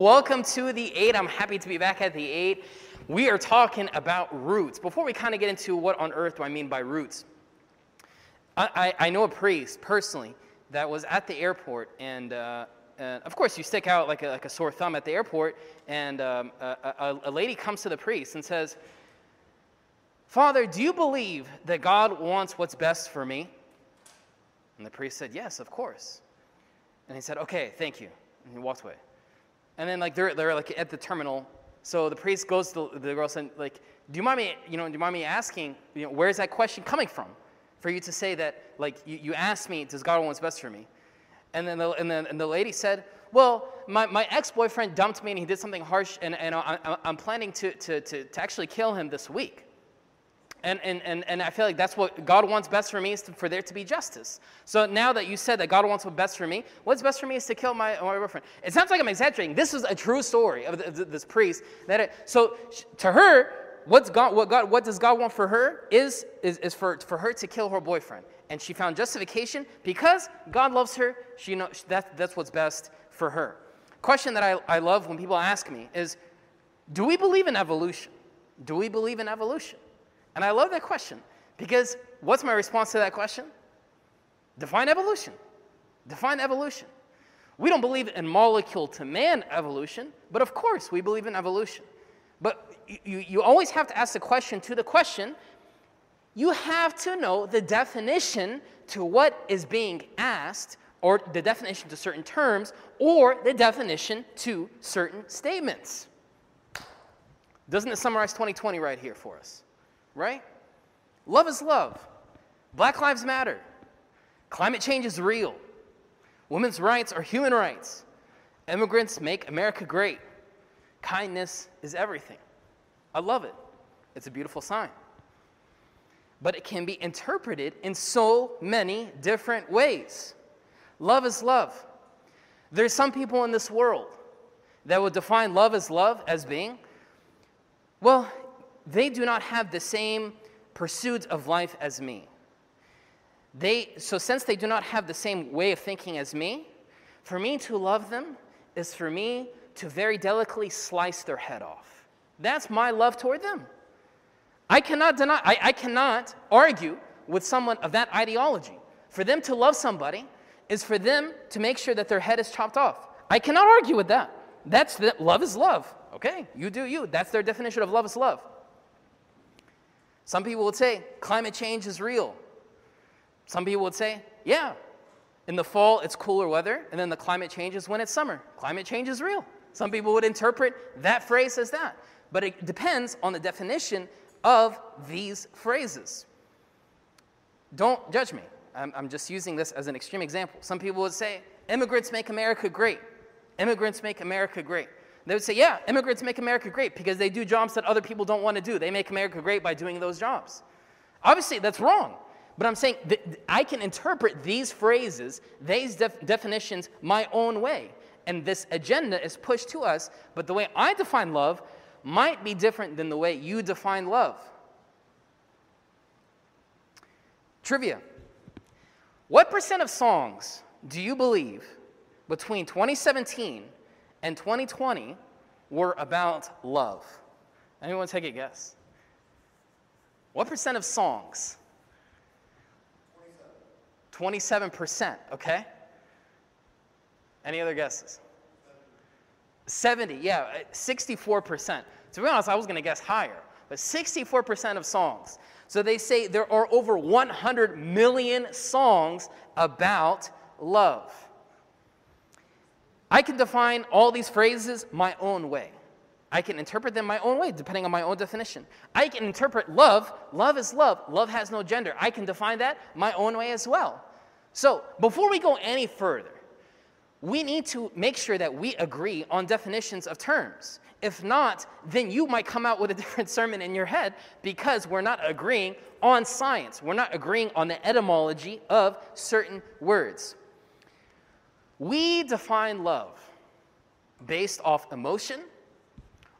Welcome to the eight. I'm happy to be back at the eight. We are talking about roots. Before we kind of get into what on earth do I mean by roots, I, I, I know a priest personally that was at the airport, and, uh, and of course, you stick out like a, like a sore thumb at the airport, and um, a, a, a lady comes to the priest and says, Father, do you believe that God wants what's best for me? And the priest said, Yes, of course. And he said, Okay, thank you. And he walked away. And then like they're, they're like at the terminal. So the priest goes to the girl and like, do you mind me, you know, do you mind me asking, you know, where's that question coming from? For you to say that, like, you, you asked me, does God want what's best for me? And then the, and then, and the lady said, well, my, my ex-boyfriend dumped me and he did something harsh and, and I, I'm planning to, to, to, to actually kill him this week. And, and, and, and I feel like that's what God wants best for me is to, for there to be justice. So now that you said that God wants what's best for me, what's best for me is to kill my, my boyfriend. It sounds like I'm exaggerating. This is a true story of the, this priest. That it, so to her, what's God, what, God, what does God want for her is, is, is for, for her to kill her boyfriend. And she found justification because God loves her. She knows that, that's what's best for her. Question that I, I love when people ask me is, do we believe in evolution? Do we believe in evolution? And I love that question because what's my response to that question? Define evolution. Define evolution. We don't believe in molecule to man evolution, but of course we believe in evolution. But you, you always have to ask the question to the question. You have to know the definition to what is being asked, or the definition to certain terms, or the definition to certain statements. Doesn't it summarize 2020 right here for us? Right? Love is love. Black Lives Matter. Climate change is real. Women's rights are human rights. Immigrants make America great. Kindness is everything. I love it. It's a beautiful sign. But it can be interpreted in so many different ways. Love is love. There's some people in this world that would define love as love as being, well, they do not have the same pursuits of life as me. They, so, since they do not have the same way of thinking as me, for me to love them is for me to very delicately slice their head off. That's my love toward them. I cannot deny, I, I cannot argue with someone of that ideology. For them to love somebody is for them to make sure that their head is chopped off. I cannot argue with that. That's the, love is love. Okay, you do you. That's their definition of love is love. Some people would say climate change is real. Some people would say, yeah, in the fall it's cooler weather, and then the climate changes when it's summer. Climate change is real. Some people would interpret that phrase as that. But it depends on the definition of these phrases. Don't judge me. I'm, I'm just using this as an extreme example. Some people would say, immigrants make America great. Immigrants make America great. They would say, yeah, immigrants make America great because they do jobs that other people don't want to do. They make America great by doing those jobs. Obviously, that's wrong. But I'm saying that I can interpret these phrases, these def- definitions, my own way. And this agenda is pushed to us, but the way I define love might be different than the way you define love. Trivia What percent of songs do you believe between 2017 and 2020 were about love. Anyone take a guess? What percent of songs? 27. 27%, okay? Any other guesses? 70, yeah, uh, 64%. To be honest, I was gonna guess higher, but 64% of songs. So they say there are over 100 million songs about love. I can define all these phrases my own way. I can interpret them my own way, depending on my own definition. I can interpret love. Love is love. Love has no gender. I can define that my own way as well. So, before we go any further, we need to make sure that we agree on definitions of terms. If not, then you might come out with a different sermon in your head because we're not agreeing on science. We're not agreeing on the etymology of certain words. We define love based off emotion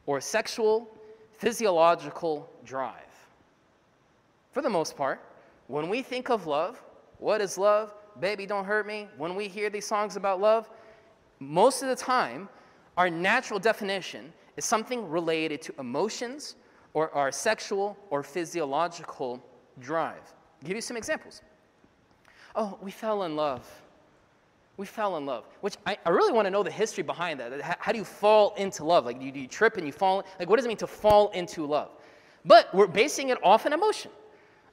or sexual, physiological drive. For the most part, when we think of love, what is love? Baby, don't hurt me. When we hear these songs about love, most of the time, our natural definition is something related to emotions or our sexual or physiological drive. I'll give you some examples. Oh, we fell in love. We fell in love, which I, I really want to know the history behind that. How, how do you fall into love? Like, do you, do you trip and you fall? Like, what does it mean to fall into love? But we're basing it off an emotion.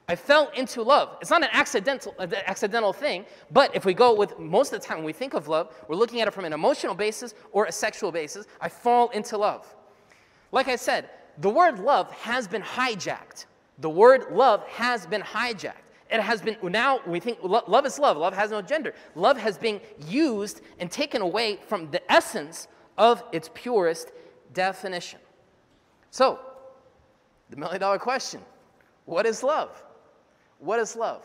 I fell into love. It's not an accidental, uh, accidental thing, but if we go with most of the time when we think of love, we're looking at it from an emotional basis or a sexual basis. I fall into love. Like I said, the word love has been hijacked. The word love has been hijacked. It has been, now we think love is love. Love has no gender. Love has been used and taken away from the essence of its purest definition. So, the million dollar question what is love? What is love?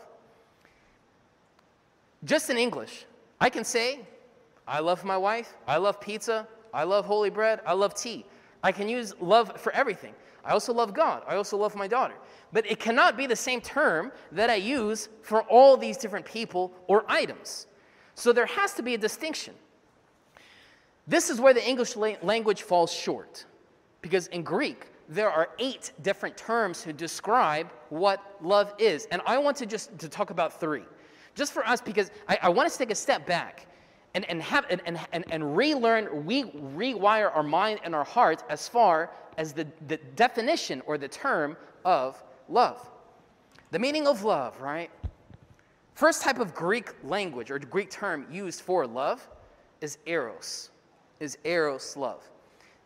Just in English, I can say, I love my wife, I love pizza, I love holy bread, I love tea. I can use love for everything. I also love God, I also love my daughter. But it cannot be the same term that I use for all these different people or items. So there has to be a distinction. This is where the English language falls short. Because in Greek, there are eight different terms to describe what love is. And I want to just to talk about three. Just for us, because I, I want us to take a step back and, and, have, and, and, and relearn, we rewire our mind and our heart as far as the, the definition or the term of love. The meaning of love, right? First type of Greek language or Greek term used for love is eros, is eros love.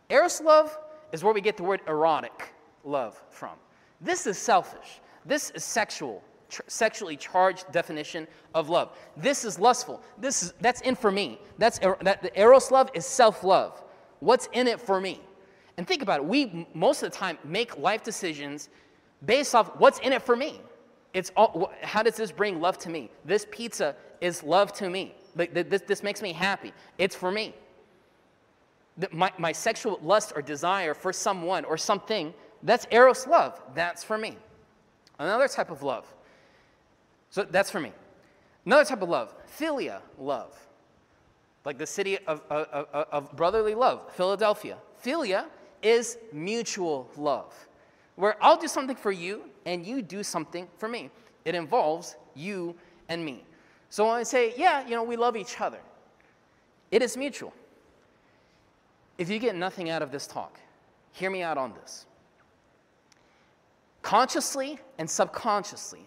Eros love is where we get the word erotic love from. This is selfish. This is sexual, tr- sexually charged definition of love. This is lustful. This is that's in for me. That's er, that the eros love is self-love. What's in it for me? And think about it. We most of the time make life decisions based off what's in it for me. It's all, how does this bring love to me? This pizza is love to me. This, this makes me happy. It's for me my, my sexual lust or desire for someone or something, that's eros love. That's for me. Another type of love. So that's for me. Another type of love, philia love. Like the city of, of, of brotherly love, Philadelphia. Philia is mutual love, where I'll do something for you and you do something for me. It involves you and me. So when I say, yeah, you know, we love each other, it is mutual. If you get nothing out of this talk, hear me out on this. Consciously and subconsciously,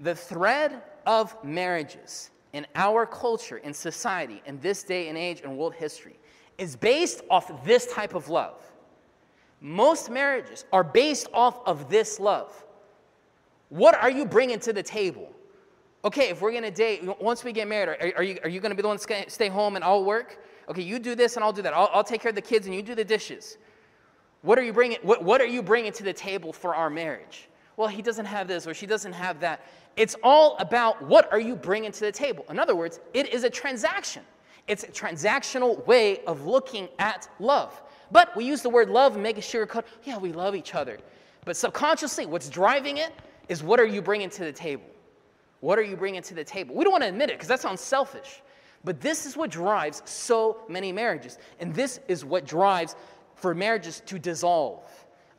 the thread of marriages in our culture, in society, in this day and age in world history, is based off this type of love. Most marriages are based off of this love. What are you bringing to the table? Okay, if we're gonna date, once we get married, are, are you, are you gonna be the one to stay home and I'll work? Okay, you do this and I'll do that. I'll, I'll take care of the kids and you do the dishes. What are you bringing? What, what are you bringing to the table for our marriage? Well, he doesn't have this or she doesn't have that. It's all about what are you bringing to the table. In other words, it is a transaction. It's a transactional way of looking at love. But we use the word love and make it sugarcoat. Yeah, we love each other. But subconsciously, what's driving it is what are you bringing to the table? What are you bringing to the table? We don't want to admit it because that sounds selfish. But this is what drives so many marriages. And this is what drives for marriages to dissolve.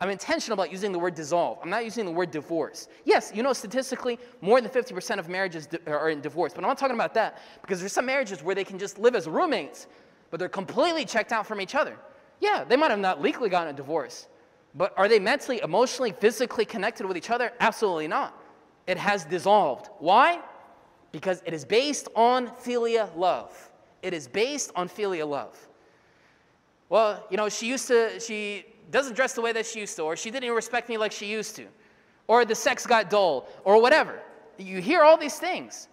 I'm intentional about using the word dissolve. I'm not using the word divorce. Yes, you know, statistically, more than 50% of marriages are in divorce. But I'm not talking about that because there's some marriages where they can just live as roommates, but they're completely checked out from each other. Yeah, they might have not legally gotten a divorce, but are they mentally, emotionally, physically connected with each other? Absolutely not. It has dissolved. Why? because it is based on philia love. It is based on philia love. Well, you know, she used to, she doesn't dress the way that she used to, or she didn't respect me like she used to, or the sex got dull, or whatever. You hear all these things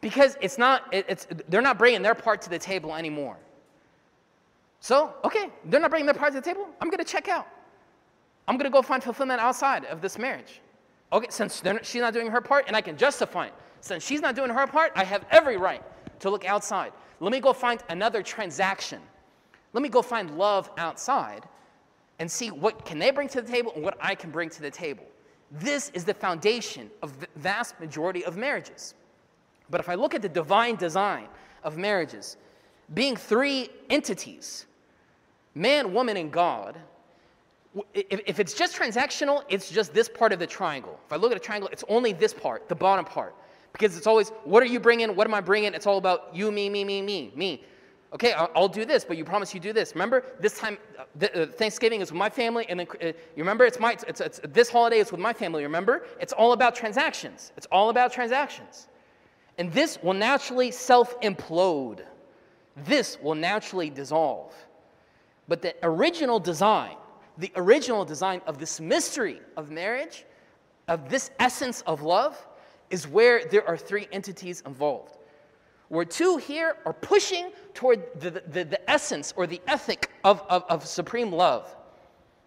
because it's not, it, it's, they're not bringing their part to the table anymore. So, okay, they're not bringing their part to the table. I'm going to check out. I'm going to go find fulfillment outside of this marriage. Okay, since she's not doing her part and I can justify it. Since she's not doing her part, I have every right to look outside. Let me go find another transaction. Let me go find love outside and see what can they bring to the table and what I can bring to the table. This is the foundation of the vast majority of marriages. But if I look at the divine design of marriages, being three entities, man, woman, and God, if, it's just transactional, it's just this part of the triangle. If I look at a triangle, it's only this part, the bottom part. Because it's always, what are you bringing? What am I bringing? It's all about you, me, me, me, me, me. Okay, I'll, do this, but you promise you do this. Remember, this time, uh, Thanksgiving is with my family, and then uh, you remember, it's my, it's, it's, this holiday is with my family. Remember, it's all about transactions. It's all about transactions, and this will naturally self implode. This will naturally dissolve. But the original design, the original design of this mystery of marriage, of this essence of love, is where there are three entities involved. Where two here are pushing toward the, the, the essence or the ethic of, of, of supreme love.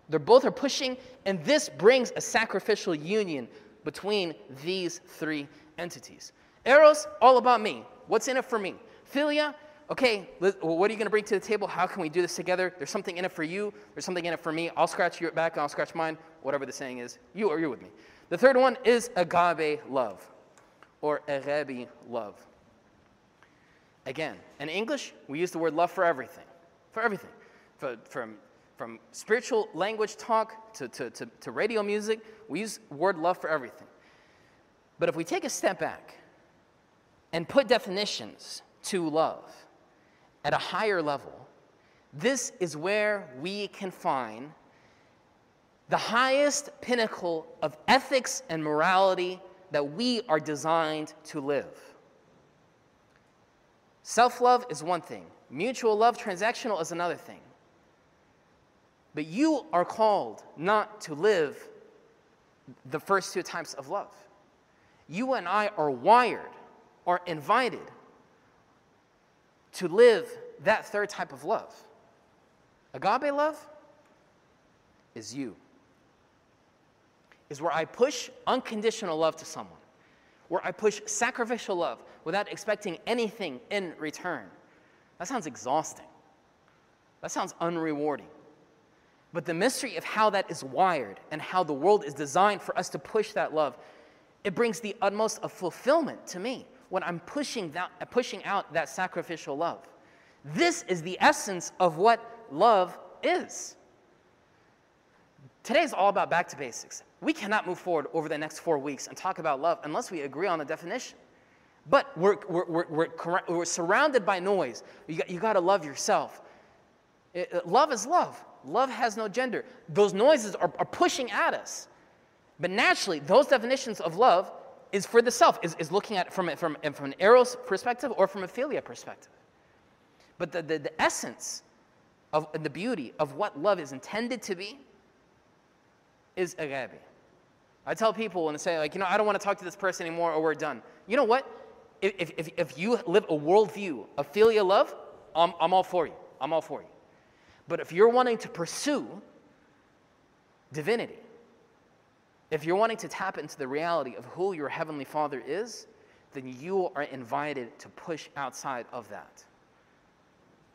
They're both are pushing, and this brings a sacrificial union between these three entities. Eros, all about me. What's in it for me? Philia, okay, what are you going to bring to the table? How can we do this together? There's something in it for you. There's something in it for me. I'll scratch your back and I'll scratch mine, whatever the saying is. You or you're with me. The third one is agape love or erebi love. Again, in English, we use the word love for everything. For everything. For, from, from spiritual language talk to, to, to, to radio music, we use word love for everything. But if we take a step back and put definitions to love at a higher level, this is where we can find the highest pinnacle of ethics and morality that we are designed to live. Self love is one thing, mutual love, transactional, is another thing. But you are called not to live the first two types of love. You and I are wired, are invited to live that third type of love. Agape love is you, is where I push unconditional love to someone where I push sacrificial love without expecting anything in return. That sounds exhausting. That sounds unrewarding. But the mystery of how that is wired and how the world is designed for us to push that love, it brings the utmost of fulfillment to me when I'm pushing, that, uh, pushing out that sacrificial love. This is the essence of what love is. Today is all about back to basics. We cannot move forward over the next four weeks and talk about love unless we agree on the definition. But we're, we're, we're, we're, surrounded by noise. You got, you got to love yourself. It, it, uh, love is love. Love has no gender. Those noises are, are pushing at us. But naturally, those definitions of love is for the self, is, is looking at it from, from, from an eros perspective or from a philia perspective. But the, the, the essence of the beauty of what love is intended to be is agape. I tell people when they say, like, you know, I don't want to talk to this person anymore or we're done. You know what? If, if, if you live a worldview of philia love, I'm, I'm all for you. I'm all for you. But if you're wanting to pursue divinity, if you're wanting to tap into the reality of who your Heavenly Father is, then you are invited to push outside of that.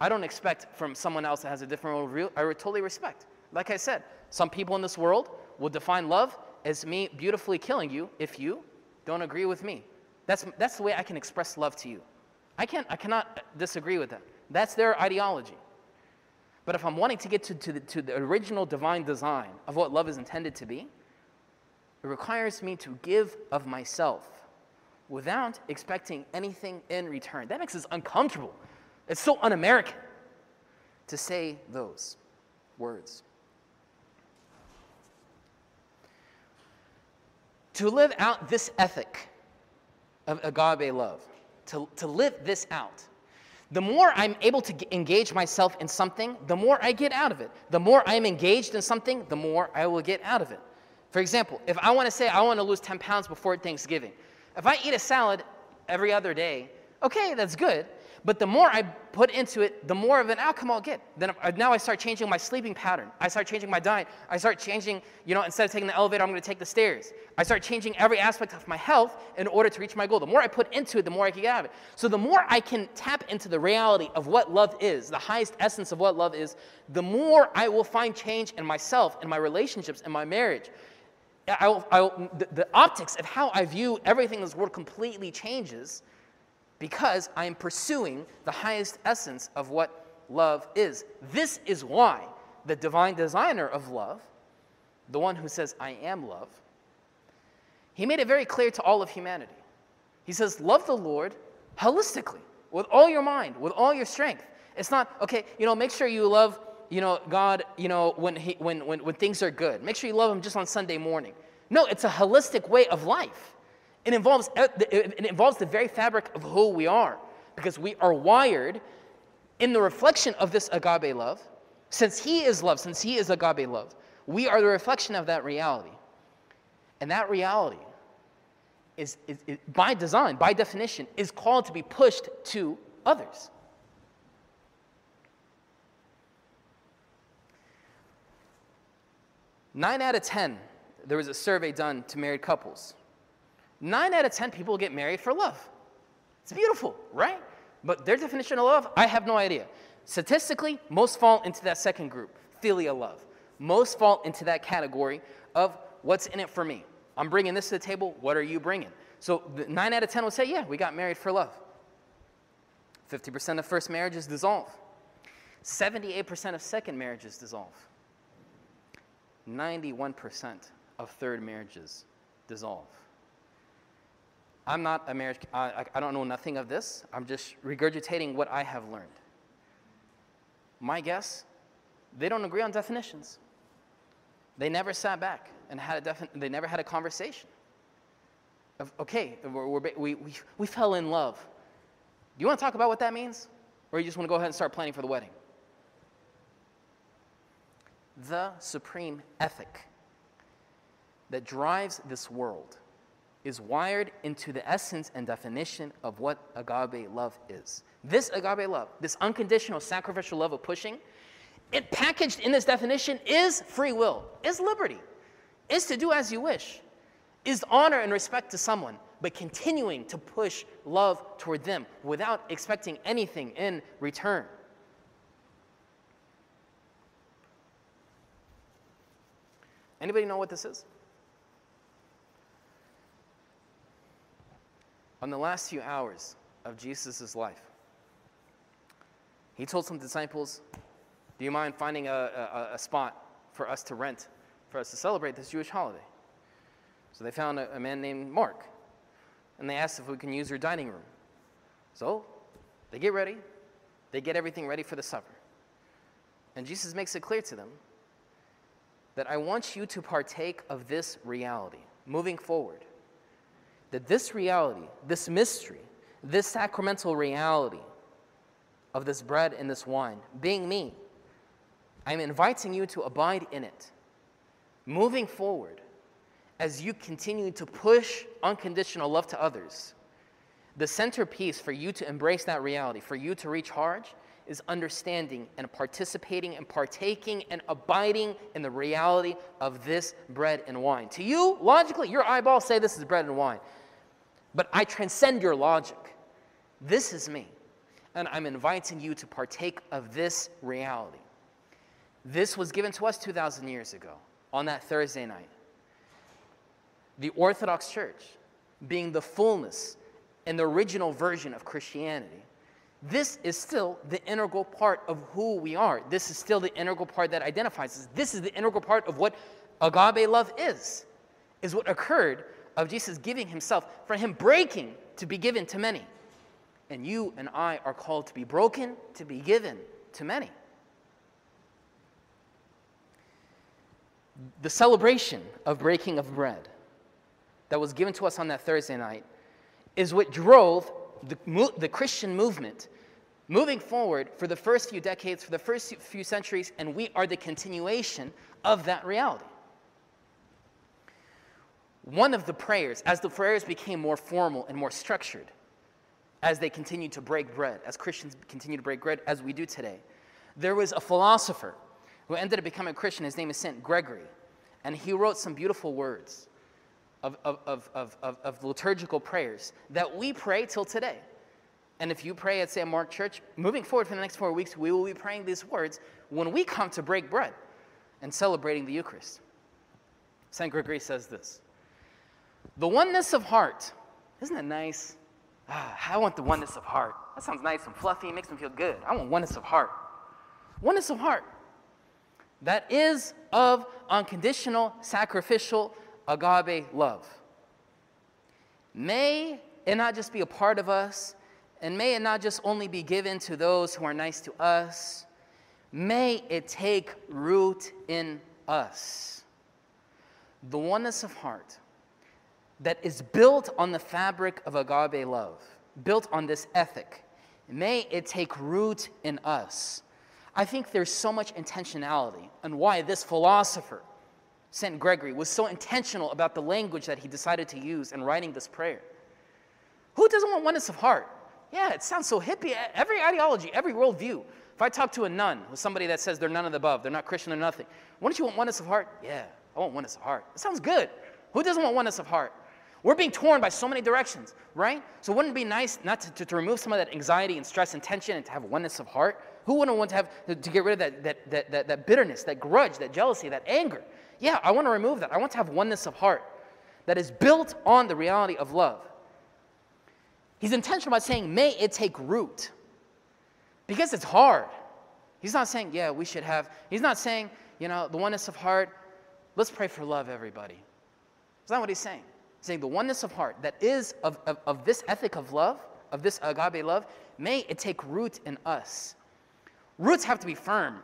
I don't expect from someone else that has a different worldview. I totally respect. Like I said, some people in this world will define love as me beautifully killing you if you don't agree with me. That's, that's the way I can express love to you. I, can't, I cannot disagree with that. That's their ideology. But if I'm wanting to get to, to, the, to the original divine design of what love is intended to be, it requires me to give of myself without expecting anything in return. That makes us uncomfortable. It's so un American to say those words. to live out this ethic of agape love, to, to live this out, the more I'm able to engage myself in something, the more I get out of it. The more I'm engaged in something, the more I will get out of it. For example, if I want to say I want to lose 10 pounds before Thanksgiving, if I eat a salad every other day, okay, that's good. But the more I put into it, the more of an outcome I'll get. Then now I start changing my sleeping pattern. I start changing my diet. I start changing, you know, instead of taking the elevator, I'm going to take the stairs. I start changing every aspect of my health in order to reach my goal. The more I put into it, the more I can get out of it. So the more I can tap into the reality of what love is, the highest essence of what love is, the more I will find change in myself, in my relationships, in my marriage. I will, I will, the, the optics of how I view everything in this world completely changes because I am pursuing the highest essence of what love is. This is why the divine designer of love, the one who says, I am love, he made it very clear to all of humanity. He says, Love the Lord holistically, with all your mind, with all your strength. It's not, okay, you know, make sure you love, you know, God, you know, when, he, when, when, when things are good. Make sure you love Him just on Sunday morning. No, it's a holistic way of life. It involves, it involves the very fabric of who we are because we are wired in the reflection of this agape love. Since He is love, since He is agape love, we are the reflection of that reality. And that reality is, is, is, by design, by definition, is called to be pushed to others. Nine out of 10, there was a survey done to married couples. Nine out of 10 people get married for love. It's beautiful, right? But their definition of love, I have no idea. Statistically, most fall into that second group, filial love. Most fall into that category of what's in it for me. I'm bringing this to the table. What are you bringing? So nine out of 10 will say, yeah, we got married for love. 50% of first marriages dissolve. 78% of second marriages dissolve. 91% of third marriages dissolve. I'm not a marriage, I, I don't know nothing of this. I'm just regurgitating what I have learned. My guess, they don't agree on definitions. They never sat back and had a defin- they never had a conversation. Of, okay, we're, we're, we, we, we fell in love. Do you want to talk about what that means? Or you just want to go ahead and start planning for the wedding? The supreme ethic that drives this world is wired into the essence and definition of what agape love is. This agape love, this unconditional sacrificial love of pushing, it packaged in this definition is free will, is liberty is to do as you wish, is honor and respect to someone, but continuing to push love toward them without expecting anything in return. Anybody know what this is? On the last few hours of Jesus' life, he told some disciples, Do you mind finding a, a, a spot for us to rent for us to celebrate this Jewish holiday. So they found a, a man named Mark, and they asked if we can use your dining room. So they get ready, they get everything ready for the supper. And Jesus makes it clear to them that I want you to partake of this reality moving forward. That this reality, this mystery, this sacramental reality of this bread and this wine, being me, I'm inviting you to abide in it moving forward, as you continue to push unconditional love to others, the centerpiece for you to embrace that reality, for you to recharge, is understanding and participating and partaking and abiding in the reality of this bread and wine. To you, logically, your eyeballs say this is bread and wine. But I transcend your logic. This is me. And I'm inviting you to partake of this reality. This was given to us 2,000 years ago on that Thursday night. The Orthodox Church, being the fullness and the original version of Christianity, this is still the integral part of who we are. This is still the integral part that identifies us. This is the integral part of what agape love is, is what occurred of Jesus giving himself, for him breaking to be given to many. And you and I are called to be broken, to be given to many. the celebration of breaking of bread that was given to us on that Thursday night is what drove the, the Christian movement moving forward for the first few decades, for the first few centuries, and we are the continuation of that reality. One of the prayers, as the prayers became more formal and more structured, as they continued to break bread, as Christians continue to break bread, as we do today, there was a philosopher who ended up becoming a Christian. His name is St. Gregory. And he wrote some beautiful words of, of, of, of, of liturgical prayers that we pray till today. And if you pray at St. Mark Church, moving forward for the next four weeks, we will be praying these words when we come to break bread and celebrating the Eucharist. St. Gregory says this The oneness of heart, isn't that nice? Ah, I want the oneness of heart. That sounds nice and fluffy, makes me feel good. I want oneness of heart. Oneness of heart. That is of unconditional, sacrificial, agape love. May it not just be a part of us, and may it not just only be given to those who are nice to us, may it take root in us. The oneness of heart that is built on the fabric of agape love, built on this ethic, may it take root in us. I think there's so much intentionality and why this philosopher, St. Gregory, was so intentional about the language that he decided to use in writing this prayer. Who doesn't want oneness of heart? Yeah, it sounds so hippie. Every ideology, every worldview. If I talk to a nun, with somebody that says they're none of the above, they're not Christian or nothing, wouldn't you want oneness of heart? Yeah, I want oneness of heart. It sounds good. Who doesn't want oneness of heart? We're being torn by so many directions, right? So wouldn't it be nice not to, to, to, remove some of that anxiety and stress and tension and to have oneness of heart? Who wouldn't want to have to get rid of that, that, that, that, that bitterness, that grudge, that jealousy, that anger? Yeah, I want to remove that. I want to have oneness of heart that is built on the reality of love. He's intentional about saying, may it take root. Because it's hard. He's not saying, yeah, we should have, he's not saying, you know, the oneness of heart, let's pray for love, everybody. Is that what he's saying He's saying the oneness of heart that is of, of, of this ethic of love, of this agape love, may it take root in us. Roots have to be firm.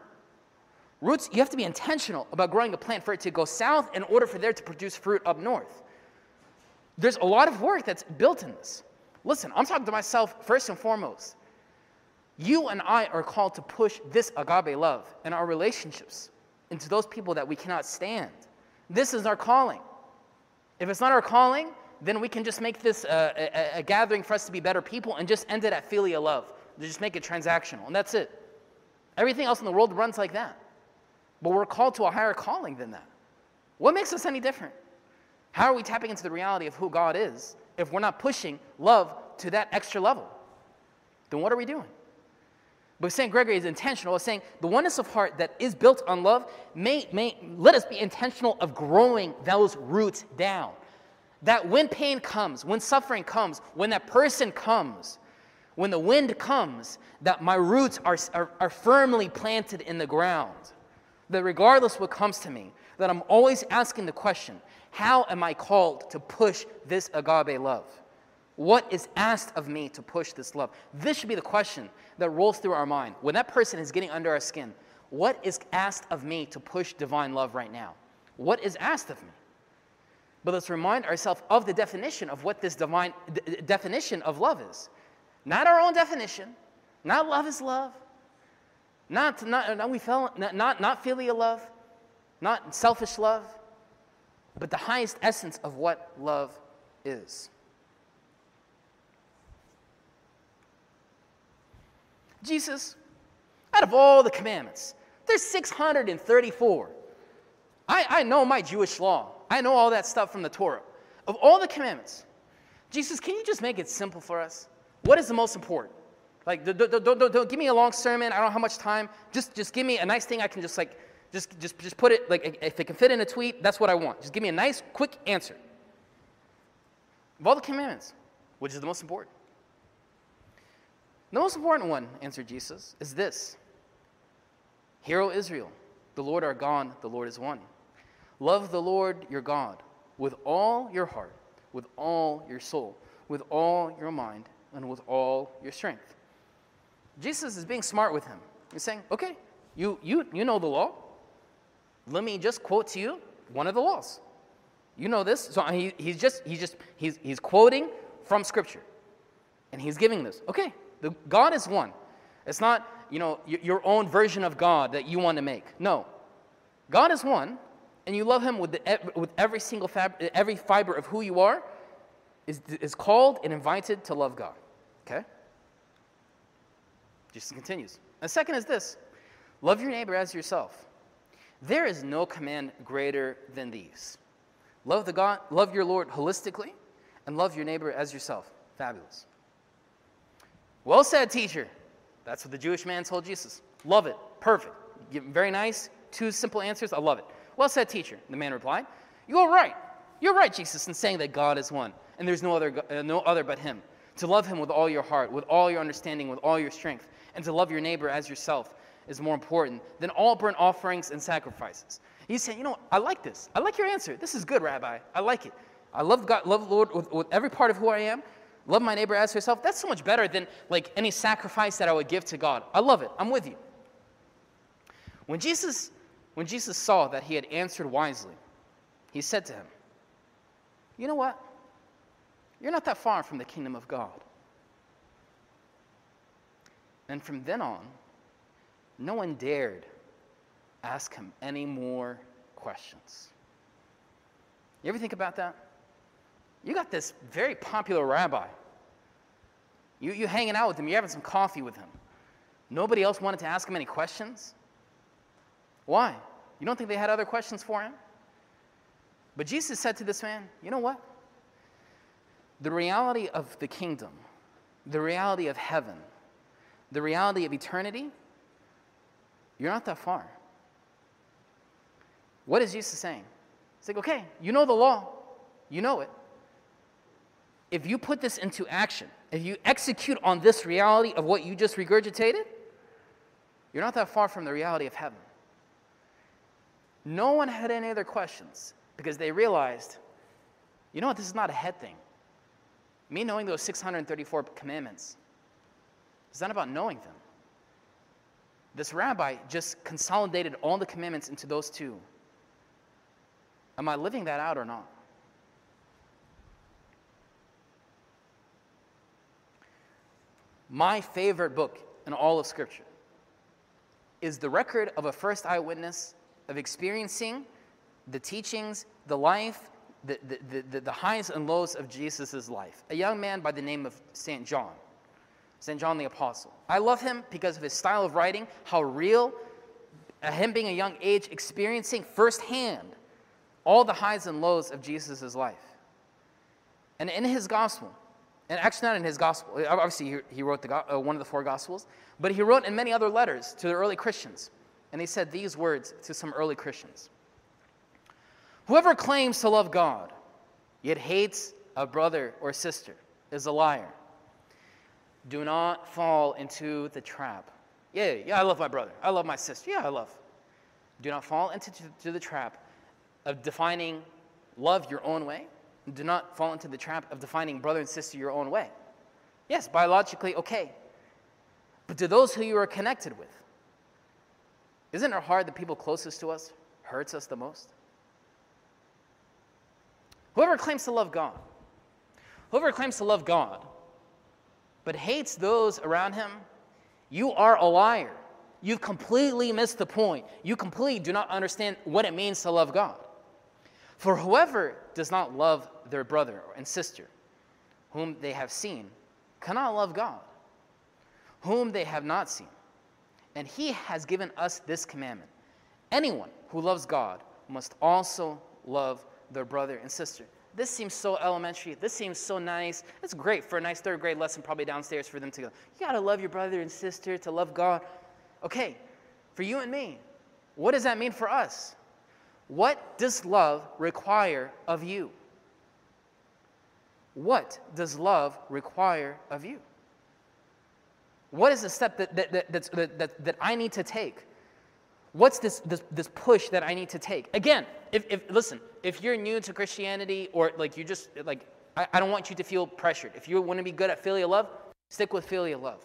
Roots, you have to be intentional about growing a plant for it to go south in order for there to produce fruit up north. There's a lot of work that's built in this. Listen, I'm talking to myself first and foremost. You and I are called to push this agape love in our relationships into those people that we cannot stand. This is our calling. If it's not our calling, then we can just make this a, a, a, gathering for us to be better people and just end it at filial love. Just make it transactional, and that's it. Everything else in the world runs like that. But we're called to a higher calling than that. What makes us any different? How are we tapping into the reality of who God is if we're not pushing love to that extra level? Then what are we doing? But St. Gregory is intentional, saying the oneness of heart that is built on love, may, may let us be intentional of growing those roots down. That when pain comes, when suffering comes, when that person comes, when the wind comes, that my roots are, are, are firmly planted in the ground. That regardless what comes to me, that I'm always asking the question, how am I called to push this agape love? What is asked of me to push this love? This should be the question that rolls through our mind. When that person is getting under our skin, what is asked of me to push divine love right now? What is asked of me? But let's remind ourselves of the definition of what this divine definition of love is. Not our own definition, not love is love, not, not, not we fell, not, not, not filial love, not selfish love, but the highest essence of what love is. Jesus, out of all the commandments, there's 634. I, I know my Jewish law. I know all that stuff from the Torah. Of all the commandments, Jesus, can you just make it simple for us? What is the most important? Like, don't, don't, don't, give me a long sermon. I don't know how much time. Just, just give me a nice thing I can just like, just, just, just put it, like, if it can fit in a tweet, that's what I want. Just give me a nice, quick answer. Of all the commandments, which is the most important? The most important one, answered Jesus, is this Hear, O Israel, the Lord our God, the Lord is one. Love the Lord your God with all your heart, with all your soul, with all your mind, and with all your strength. Jesus is being smart with him. He's saying, okay, you, you, you know the law. Let me just quote to you one of the laws. You know this. So he, he's just, he's just, he's, he's quoting from Scripture. And he's giving this. Okay, the, God is one. It's not, you know, your own version of God that you want to make. No. God is one, and you love him with, the, with every single fab, every fiber of who you are is, is called and invited to love God. Okay? Jesus continues. The second is this love your neighbor as yourself. There is no command greater than these. Love the God, love your Lord holistically, and love your neighbor as yourself. Fabulous. Well said, teacher. That's what the Jewish man told Jesus. Love it. Perfect. Very nice. Two simple answers. I love it. Well said, teacher. The man replied, You're right. You're right, Jesus, in saying that God is one, and there's no other, uh, no other but Him. To love Him with all your heart, with all your understanding, with all your strength, and to love your neighbor as yourself. is more important than all burnt offerings and sacrifices. He's saying, you know, I like this. I like your answer. This is good, Rabbi. I like it. I love God, love the Lord with, with every part of who I am. Love my neighbor as yourself. That's so much better than like any sacrifice that I would give to God. I love it. I'm with you. When Jesus, when Jesus saw that he had answered wisely, he said to him, You know what? You're not that far from the kingdom of God. And from then on, no one dared ask him any more questions. You ever think about that? You got this very popular rabbi. You, you hanging out with him, you're having some coffee with him. Nobody else wanted to ask him any questions? Why? You don't think they had other questions for him? But Jesus said to this man, You know what? The reality of the kingdom, the reality of heaven, the reality of eternity, you're not that far. What is Jesus saying? It's like, okay, you know the law, you know it. If you put this into action, if you execute on this reality of what you just regurgitated, you're not that far from the reality of heaven. No one had any other questions because they realized, you know what, this is not a head thing. Me knowing those 634 commandments is not about knowing them. This rabbi just consolidated all the commandments into those two. Am I living that out or not? My favorite book in all of Scripture is the record of a first eyewitness of experiencing the teachings, the life, the, the, the, the highs and lows of Jesus' life. A young man by the name of St. John, St. John the Apostle. I love him because of his style of writing, how real, uh, him being a young age, experiencing firsthand all the highs and lows of Jesus' life. And in his gospel, and actually not in his gospel, obviously he, he wrote the, uh, one of the four gospels, but he wrote in many other letters to the early Christians. And he said these words to some early Christians Whoever claims to love God, yet hates a brother or sister, is a liar. Do not fall into the trap. Yeah, yeah, I love my brother. I love my sister. Yeah, I love. Do not fall into the trap of defining love your own way. Do not fall into the trap of defining brother and sister your own way. Yes, biologically, okay. But to those who you are connected with, isn't it hard the people closest to us hurts us the most? Whoever claims to love God, whoever claims to love God, but hates those around him, you are a liar. You've completely missed the point. You completely do not understand what it means to love God. For whoever does not love their brother and sister, whom they have seen, cannot love God, whom they have not seen. And he has given us this commandment anyone who loves God must also love their brother and sister. This seems so elementary. This seems so nice. It's great for a nice third grade lesson, probably downstairs for them to go. You got to love your brother and sister to love God. Okay, for you and me, what does that mean for us? What does love require of you? What does love require of you? What is the step that, that, that, that, that, that I need to take? What's this, this, this push that I need to take? Again, if, if listen, if you're new to Christianity or like you just like I, I don't want you to feel pressured. If you want to be good at filial love, stick with filial love.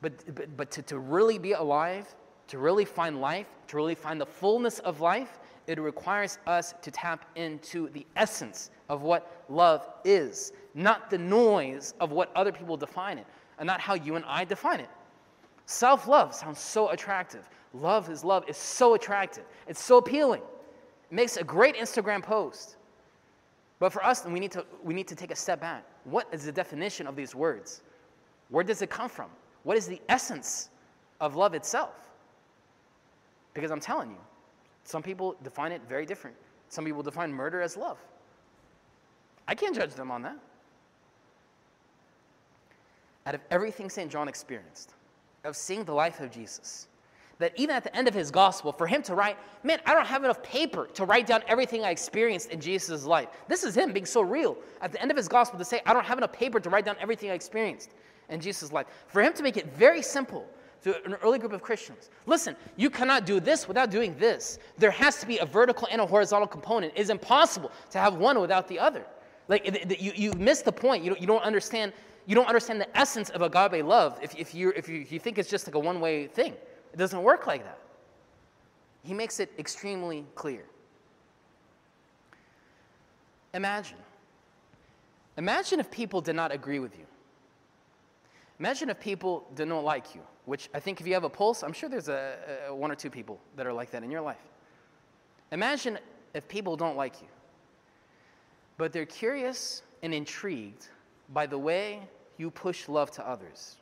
But but, but to, to really be alive, to really find life, to really find the fullness of life, it requires us to tap into the essence of what love is, not the noise of what other people define it, and not how you and I define it. Self love sounds so attractive. Love is love is so attractive. It's so appealing. It makes a great Instagram post. But for us, we need to we need to take a step back. What is the definition of these words? Where does it come from? What is the essence of love itself? Because I'm telling you, some people define it very different. Some people define murder as love. I can't judge them on that. Out of everything St. John experienced, of seeing the life of Jesus, that even at the end of his gospel, for him to write, man, I don't have enough paper to write down everything I experienced in Jesus' life. This is him being so real. At the end of his gospel, to say, I don't have enough paper to write down everything I experienced in Jesus' life. For him to make it very simple, to an early group of Christians. Listen, you cannot do this without doing this. There has to be a vertical and a horizontal component. It is impossible to have one without the other. Like you, you miss the point. You don't, you don't understand. You don't understand the essence of agape love if, if, you if, you, if you think it's just like a one-way thing. It doesn't work like that. He makes it extremely clear. Imagine. Imagine if people did not agree with you. Imagine if people did not like you, which I think if you have a pulse, I'm sure there's a, a, one or two people that are like that in your life. Imagine if people don't like you, but they're curious and intrigued by the way you push love to others.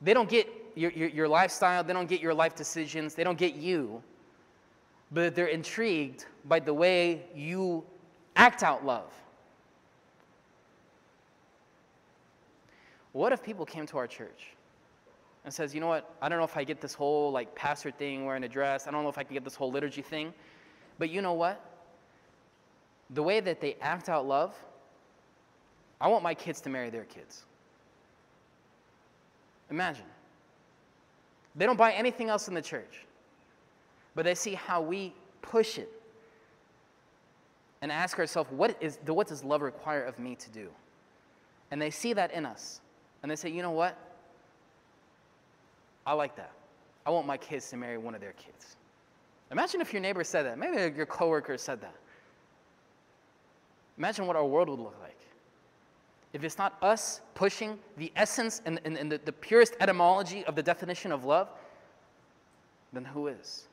They don't get your, your, your, lifestyle, they don't get your life decisions, they don't get you, but they're intrigued by the way you act out love. What if people came to our church and says, you know what, I don't know if I get this whole like pastor thing wearing a dress, I don't know if I can get this whole liturgy thing, but you know what? The way that they act out love, I want my kids to marry their kids. Imagine. They don't buy anything else in the church, but they see how we push it and ask ourselves, what, is, what does love require of me to do? And they see that in us. And they say, you know what? I like that. I want my kids to marry one of their kids. Imagine if your neighbor said that. Maybe your coworker said that. Imagine what our world would look like if it's not us pushing the essence and, and, and the, the purest etymology of the definition of love, then who is?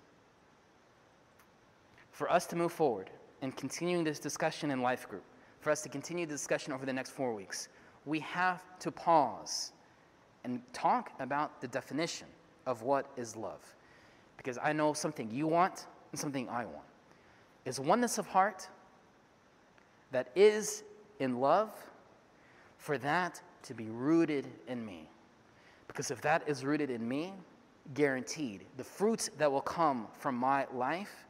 For us to move forward and continuing this discussion in life group, for us to continue the discussion over the next four weeks, we have to pause and talk about the definition of what is love. Because I know something you want and something I want. Is oneness of heart that is in love for that to be rooted in me. Because if that is rooted in me, guaranteed, the fruits that will come from my life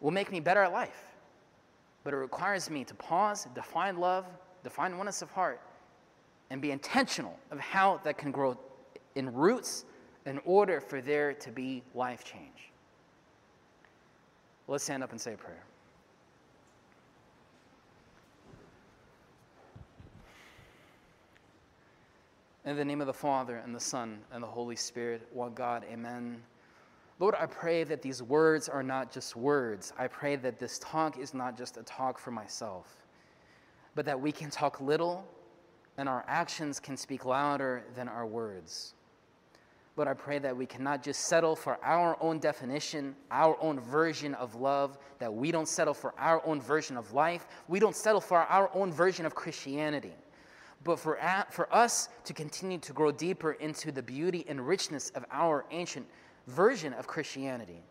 will make me better at life. But it requires me to pause, define love, define oneness of heart, and be intentional of how that can grow in roots in order for there to be life change. Let's stand up and say a prayer. In the name of the Father, and the Son, and the Holy Spirit, one God, amen. Lord, I pray that these words are not just words. I pray that this talk is not just a talk for myself, but that we can talk little and our actions can speak louder than our words. But I pray that we cannot just settle for our own definition, our own version of love, that we don't settle for our own version of life, we don't settle for our own version of Christianity but for, for us to continue to grow deeper into the beauty and richness of our ancient version of Christianity.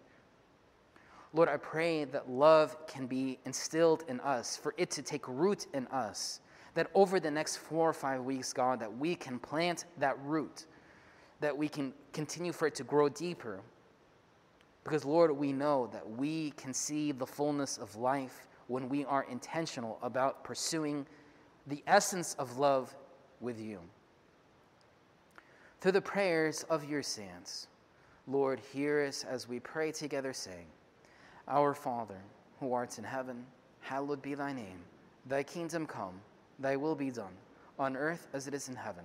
Lord, I pray that love can be instilled in us, for it to take root in us, that over the next four or five weeks, God, that we can plant that root, that we can continue for it to grow deeper. Because, Lord, we know that we can see the fullness of life when we are intentional about pursuing the essence of love with you. Through the prayers of your saints, Lord, hear us as we pray together, saying, Our Father, who art in heaven, hallowed be thy name. Thy kingdom come, thy will be done, on earth as it is in heaven.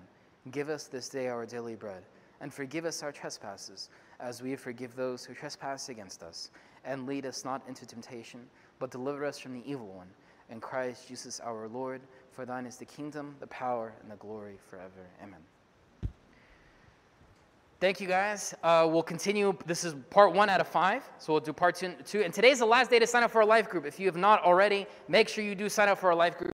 Give us this day our daily bread, and forgive us our trespasses, as we forgive those who trespass against us. And lead us not into temptation, but deliver us from the evil one. In Christ Jesus our Lord, for thine is the kingdom, the power, and the glory forever. Amen. Thank you guys. Uh, we'll continue. This is part one out of five. So we'll do part two, two. And today's the last day to sign up for a life group. If you have not already, make sure you do sign up for a life group.